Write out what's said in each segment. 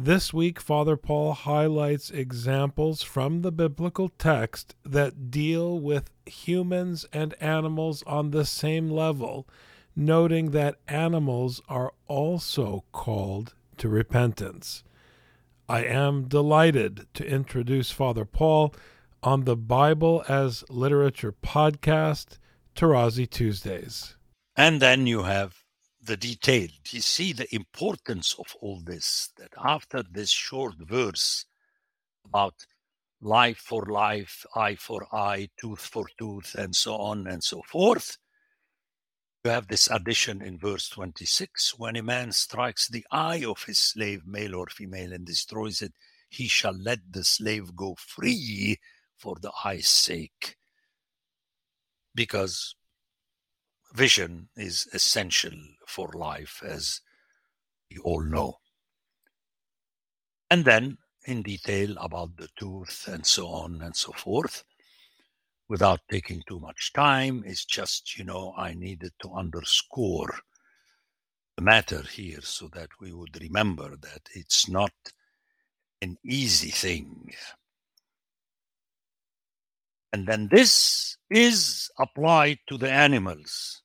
This week, Father Paul highlights examples from the biblical text that deal with humans and animals on the same level, noting that animals are also called to repentance. I am delighted to introduce Father Paul on the Bible as Literature podcast, Tarazi Tuesdays. And then you have the detail. You see the importance of all this, that after this short verse about life for life, eye for eye, tooth for tooth, and so on and so forth, you have this addition in verse 26 when a man strikes the eye of his slave, male or female, and destroys it, he shall let the slave go free for the eye's sake. Because vision is essential for life, as you all know. And then in detail about the tooth and so on and so forth. Without taking too much time, it's just, you know, I needed to underscore the matter here so that we would remember that it's not an easy thing. And then this is applied to the animals.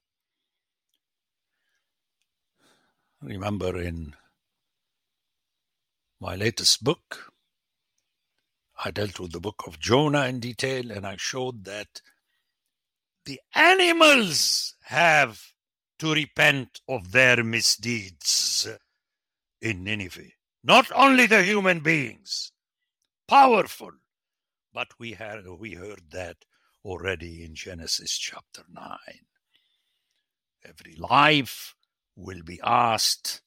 Remember in my latest book, I dealt with the book of Jonah in detail and I showed that the animals have to repent of their misdeeds in Nineveh. Not only the human beings, powerful, but we had we heard that already in Genesis chapter 9. Every life will be asked,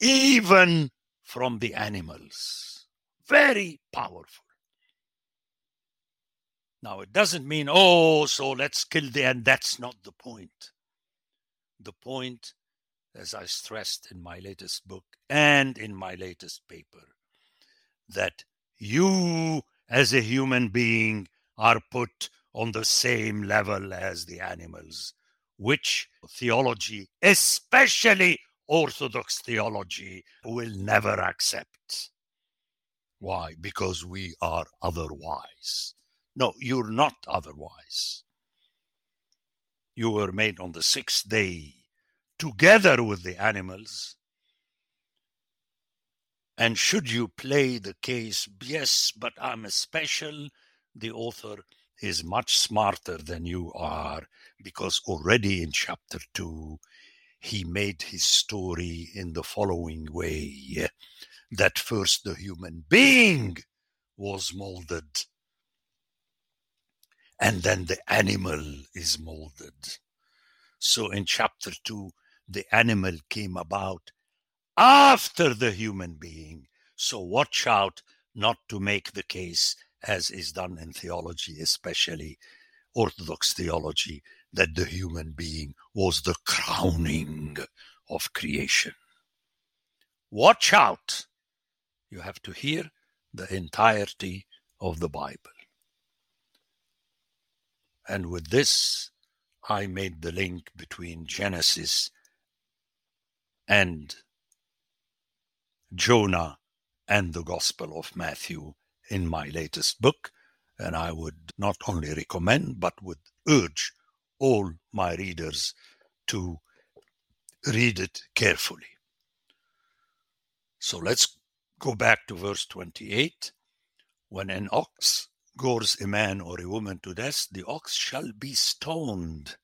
even from the animals. Very powerful. Now, it doesn't mean, oh, so let's kill the, and that's not the point. The point, as I stressed in my latest book and in my latest paper, that you as a human being are put on the same level as the animals, which theology, especially Orthodox theology, will never accept. Why? Because we are otherwise. No, you're not otherwise. You were made on the sixth day together with the animals. And should you play the case, yes, but I'm a special, the author is much smarter than you are because already in chapter 2 he made his story in the following way that first the human being was molded and then the animal is molded. So in chapter 2 the animal came about after the human being so watch out not to make the case as is done in theology, especially Orthodox theology, that the human being was the crowning of creation. Watch out! You have to hear the entirety of the Bible. And with this, I made the link between Genesis and Jonah and the Gospel of Matthew in my latest book, and I would not only recommend but would urge all my readers to read it carefully. So let's go back to verse 28. When an ox gores a man or a woman to death, the ox shall be stoned,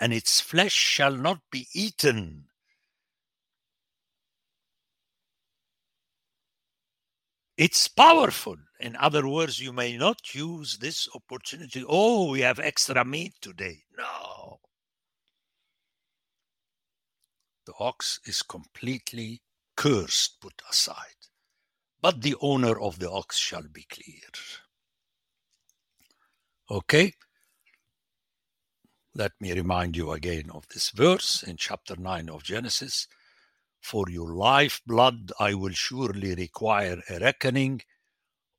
and its flesh shall not be eaten. It's powerful. In other words, you may not use this opportunity. Oh, we have extra meat today. No. The ox is completely cursed, put aside. but the owner of the ox shall be clear. Okay? Let me remind you again of this verse in chapter 9 of Genesis. For your lifeblood I will surely require a reckoning.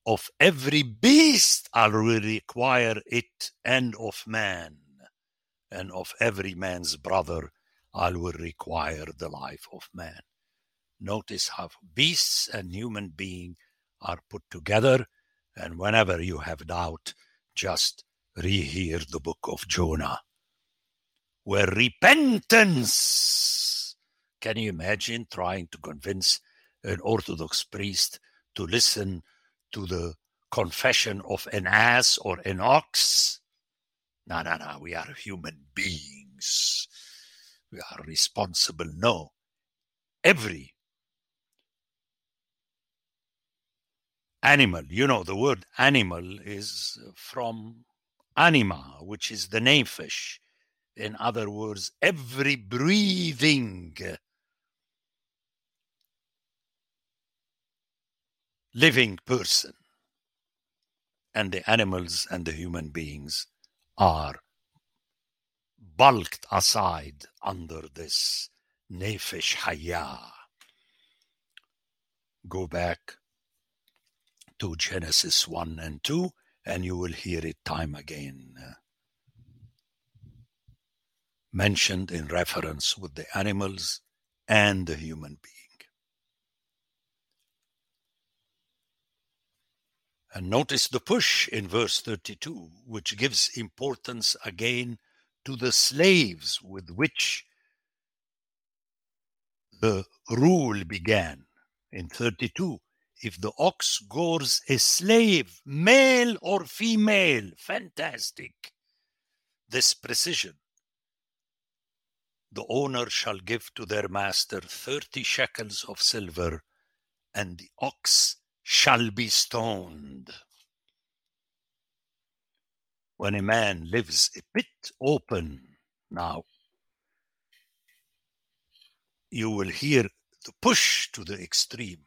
Of every beast I will require it, and of man, and of every man's brother I will require the life of man. Notice how beasts and human being are put together, and whenever you have doubt, just rehear the book of Jonah, where repentance. Can you imagine trying to convince an Orthodox priest to listen to the confession of an ass or an ox? No, no, no, we are human beings. We are responsible. No. Every animal, you know, the word animal is from anima, which is the nephesh. In other words, every breathing living person. And the animals and the human beings are bulked aside under this nephesh hayah. Go back to Genesis 1 and 2 and you will hear it time again mentioned in reference with the animals and the human being. And notice the push in verse 32, which gives importance again to the slaves with which the rule began. In 32, if the ox gores a slave, male or female, fantastic. This precision. The owner shall give to their master thirty shekels of silver, and the ox shall be stoned. When a man lives a pit open, now you will hear the push to the extreme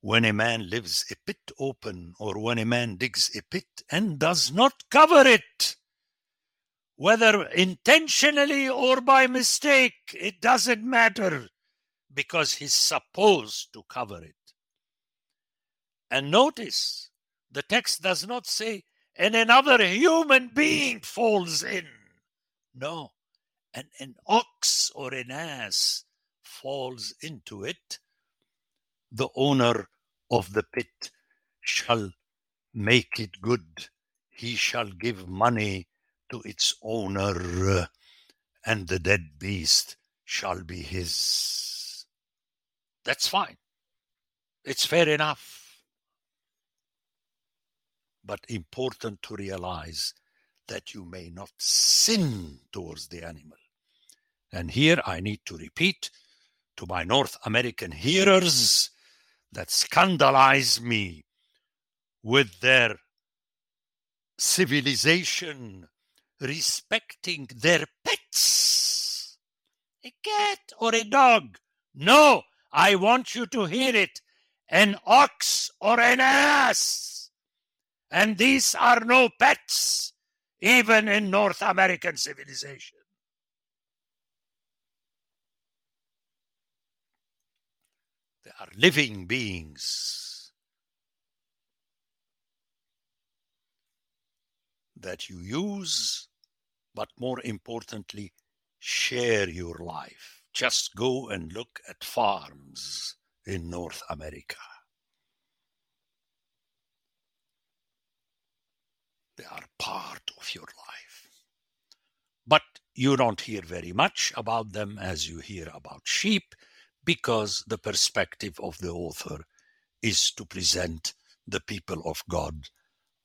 when a man lives a pit open or when a man digs a pit and does not cover it, whether intentionally or by mistake, it doesn't matter because he's supposed to cover it. And notice the text does not say, and another human being falls in. No, and an ox or an ass falls into it. The owner of the pit shall make it good. He shall give money to its owner, and the dead beast shall be his. That's fine. It's fair enough. But important to realize that you may not sin towards the animal. And here I need to repeat to my North American hearers that scandalize me with their civilization respecting their pets. A cat or a dog. No, I want you to hear it. An ox or an ass. And these are no pets, even in North American civilization. They are living beings that you use, but more importantly, share your life. Just go and look at farms in North America. They are part of your life. But you don't hear very much about them as you hear about sheep because the perspective of the author is to present the people of God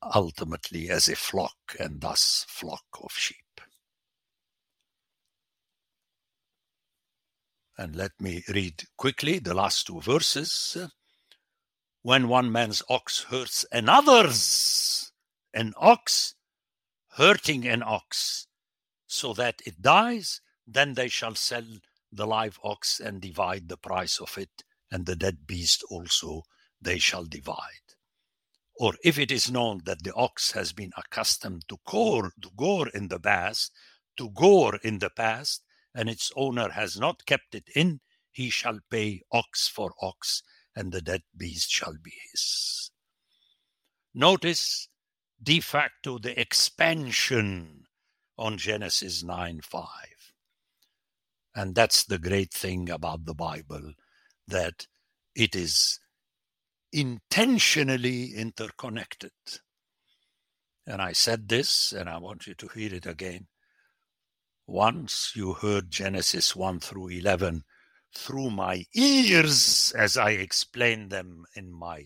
ultimately as a flock and thus flock of sheep. And let me read quickly the last two verses. When one man's ox hurts another's, an ox hurting an ox, so that it dies, then they shall sell the live ox and divide the price of it and the dead beast also they shall divide. Or if it is known that the ox has been accustomed to gore, to gore in the past, to gore in the past, and its owner has not kept it in, he shall pay ox for ox, and the dead beast shall be his. Notice de facto the expansion on Genesis 9 5. And that's the great thing about the Bible that it is intentionally interconnected. And I said this, and I want you to hear it again. Once you heard Genesis 1 through 11 through my ears as I explained them in my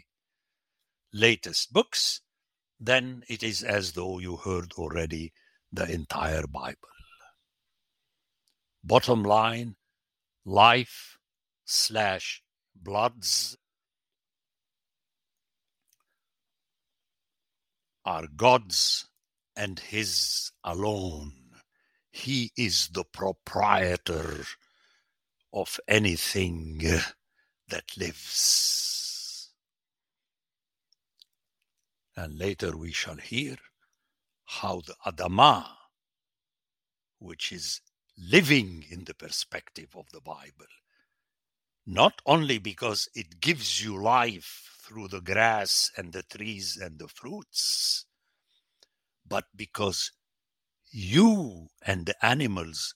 latest books, then it is as though you heard already the entire Bible. Bottom line life slash bloods are God's and His alone. He is the proprietor of anything that lives. And later we shall hear how the Adamah, which is living in the perspective of the Bible, not only because it gives you life through the grass and the trees and the fruits, but because you and the animals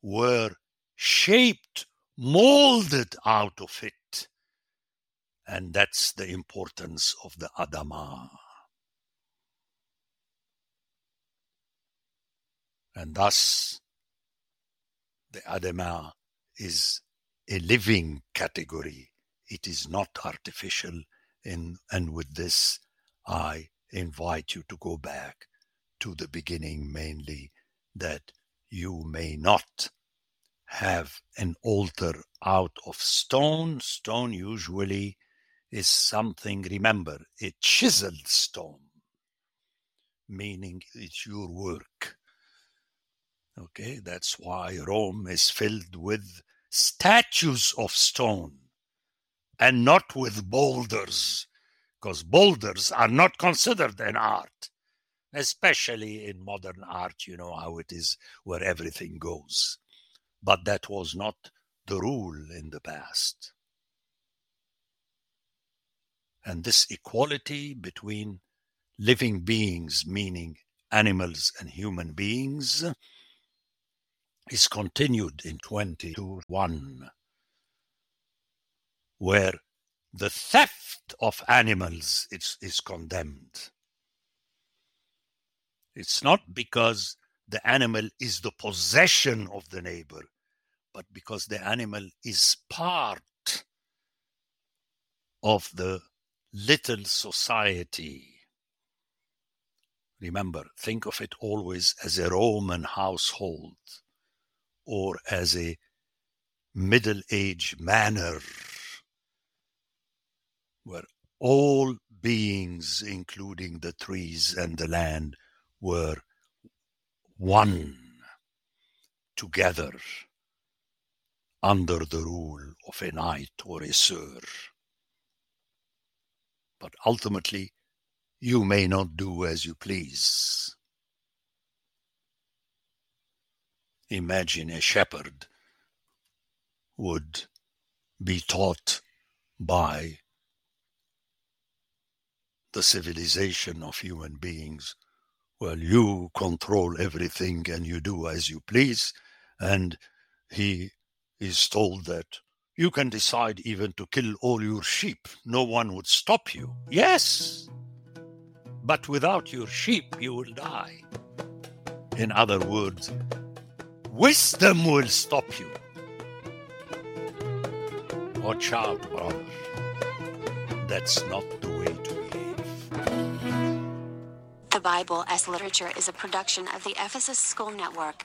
were shaped, molded out of it. And that's the importance of the Adamah. And thus, the Adamah is a living category. It is not artificial. And with this, I invite you to go back to the beginning mainly, that you may not have an altar out of stone. Stone usually is something, remember, a chiseled stone, meaning it's your work. Okay, that's why Rome is filled with statues of stone and not with boulders, because boulders are not considered an art, especially in modern art. You know how it is where everything goes. But that was not the rule in the past. And this equality between living beings, meaning animals and human beings, is continued in 22.1, where the theft of animals is, is condemned. It's not because the animal is the possession of the neighbor, but because the animal is part of the little society. Remember, think of it always as a Roman household or as a middle age manor where all beings, including the trees and the land, were one together under the rule of a knight or a sir. But ultimately, you may not do as you please. Imagine a shepherd would be taught by the civilization of human beings. Well, you control everything and you do as you please. And he is told that you can decide even to kill all your sheep. No one would stop you. Yes, but without your sheep, you will die. In other words, Wisdom will stop you. Oh, Watch out, brother. That's not the way to behave. The Bible as Literature is a production of the Ephesus School Network.